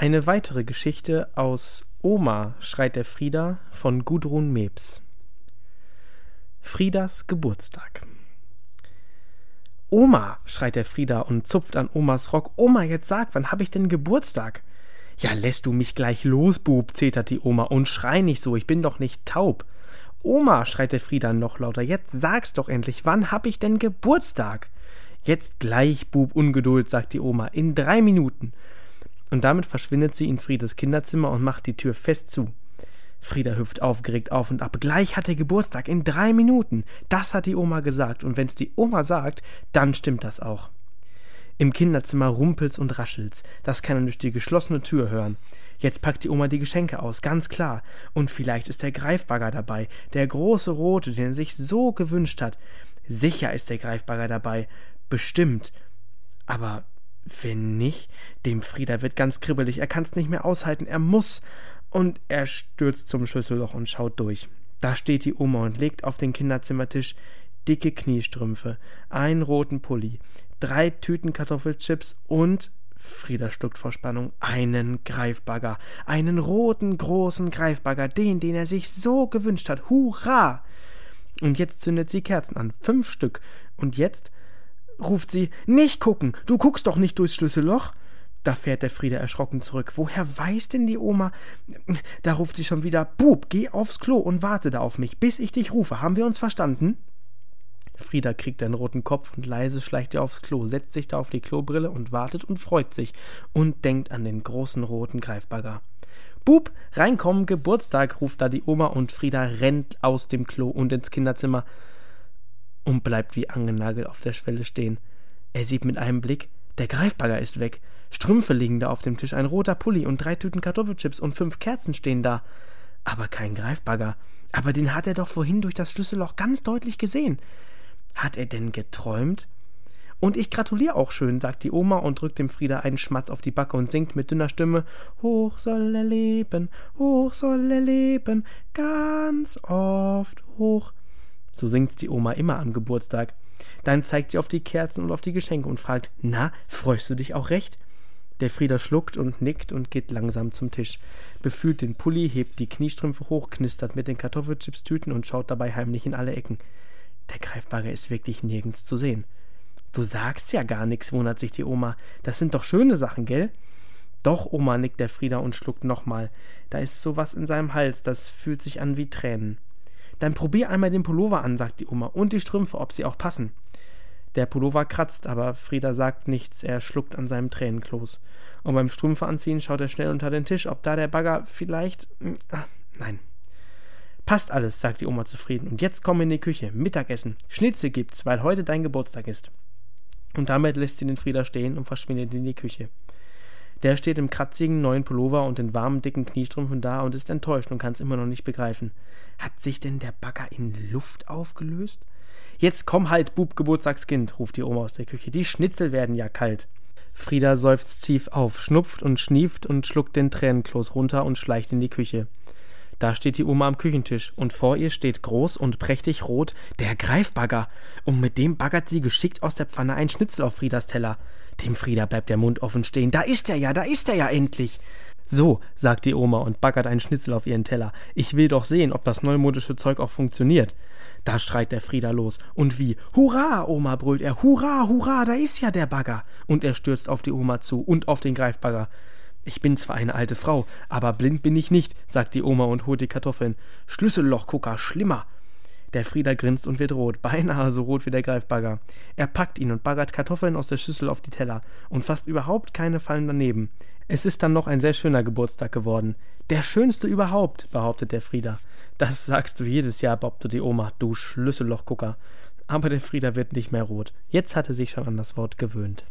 Eine weitere Geschichte aus Oma, schreit der Frieda von Gudrun Mebs. Friedas Geburtstag. Oma, schreit der Frieda und zupft an Omas Rock. Oma, jetzt sag, wann hab ich denn Geburtstag? Ja, lässt du mich gleich los, Bub, zetert die Oma, und schrei nicht so, ich bin doch nicht taub. Oma, schreit der Frieda noch lauter, jetzt sag's doch endlich, wann hab ich denn Geburtstag? Jetzt gleich, Bub, Ungeduld, sagt die Oma, in drei Minuten und damit verschwindet sie in Friedas Kinderzimmer und macht die Tür fest zu. Frieda hüpft aufgeregt auf und ab. Gleich hat er Geburtstag, in drei Minuten. Das hat die Oma gesagt, und wenn's die Oma sagt, dann stimmt das auch. Im Kinderzimmer rumpelt's und raschelt's. Das kann man durch die geschlossene Tür hören. Jetzt packt die Oma die Geschenke aus, ganz klar. Und vielleicht ist der Greifbagger dabei, der große rote, den er sich so gewünscht hat. Sicher ist der Greifbagger dabei. Bestimmt. Aber wenn nicht, dem Frieda wird ganz kribbelig, er kann's nicht mehr aushalten, er muss. Und er stürzt zum Schlüsselloch und schaut durch. Da steht die Oma und legt auf den Kinderzimmertisch dicke Kniestrümpfe, einen roten Pulli, drei Tüten Kartoffelchips und Frieda schluckt vor Spannung einen Greifbagger, einen roten großen Greifbagger, den, den er sich so gewünscht hat. Hurra! Und jetzt zündet sie Kerzen an, fünf Stück. Und jetzt ruft sie, nicht gucken, du guckst doch nicht durchs Schlüsselloch. Da fährt der Frieder erschrocken zurück. Woher weiß denn die Oma? Da ruft sie schon wieder, Bub, geh aufs Klo und warte da auf mich, bis ich dich rufe. Haben wir uns verstanden? Frieda kriegt einen roten Kopf und leise schleicht ihr aufs Klo, setzt sich da auf die Klobrille und wartet und freut sich und denkt an den großen roten Greifbagger. Bub, reinkommen, Geburtstag, ruft da die Oma und Frieda rennt aus dem Klo und ins Kinderzimmer und bleibt wie angenagelt auf der Schwelle stehen. Er sieht mit einem Blick, der Greifbagger ist weg. Strümpfe liegen da auf dem Tisch, ein roter Pulli und drei Tüten Kartoffelchips und fünf Kerzen stehen da. Aber kein Greifbagger. Aber den hat er doch vorhin durch das Schlüsselloch ganz deutlich gesehen. Hat er denn geträumt? Und ich gratuliere auch schön, sagt die Oma und drückt dem Frieda einen Schmatz auf die Backe und singt mit dünner Stimme Hoch soll er leben, hoch soll er leben, ganz oft hoch. So singt's die Oma immer am Geburtstag. Dann zeigt sie auf die Kerzen und auf die Geschenke und fragt, na, freust du dich auch recht? Der Frieder schluckt und nickt und geht langsam zum Tisch, befühlt den Pulli, hebt die Kniestrümpfe hoch, knistert mit den Kartoffelchipstüten und schaut dabei heimlich in alle Ecken. Der Greifbagger ist wirklich nirgends zu sehen. Du sagst ja gar nichts, wundert sich die Oma. Das sind doch schöne Sachen, gell? Doch, Oma, nickt der Frieder und schluckt nochmal. Da ist sowas in seinem Hals, das fühlt sich an wie Tränen. Dann probier einmal den Pullover an, sagt die Oma, und die Strümpfe, ob sie auch passen. Der Pullover kratzt, aber Frieda sagt nichts, er schluckt an seinem Tränenkloß. Und beim Strümpfe anziehen schaut er schnell unter den Tisch, ob da der Bagger vielleicht. Ach, nein. Passt alles, sagt die Oma zufrieden. Und jetzt komm in die Küche. Mittagessen. Schnitzel gibt's, weil heute dein Geburtstag ist. Und damit lässt sie den Frieda stehen und verschwindet in die Küche. Der steht im kratzigen neuen Pullover und den warmen, dicken Kniestrümpfen da und ist enttäuscht und kann es immer noch nicht begreifen. Hat sich denn der Bagger in Luft aufgelöst? Jetzt komm halt, Bub, Geburtstagskind, ruft die Oma aus der Küche. Die Schnitzel werden ja kalt. Frieda seufzt tief auf, schnupft und schnieft und schluckt den Tränenkloß runter und schleicht in die Küche. Da steht die Oma am Küchentisch und vor ihr steht groß und prächtig rot der Greifbagger und mit dem baggert sie geschickt aus der Pfanne ein Schnitzel auf Friedas Teller. Dem Frieda bleibt der Mund offen stehen. Da ist er ja, da ist er ja endlich. So, sagt die Oma und baggert einen Schnitzel auf ihren Teller. Ich will doch sehen, ob das neumodische Zeug auch funktioniert. Da schreit der Frieda los. Und wie? Hurra, Oma, brüllt er. Hurra, hurra, da ist ja der Bagger. Und er stürzt auf die Oma zu und auf den Greifbagger. Ich bin zwar eine alte Frau, aber blind bin ich nicht, sagt die Oma und holt die Kartoffeln. Schlüssellochgucker, schlimmer. Der Frieder grinst und wird rot, beinahe so rot wie der Greifbagger. Er packt ihn und baggert Kartoffeln aus der Schüssel auf die Teller, und fast überhaupt keine fallen daneben. Es ist dann noch ein sehr schöner Geburtstag geworden. Der schönste überhaupt, behauptet der Frieder. Das sagst du jedes Jahr, behauptet die Oma, du Schlüssellochgucker. Aber der Frieder wird nicht mehr rot. Jetzt hat er sich schon an das Wort gewöhnt.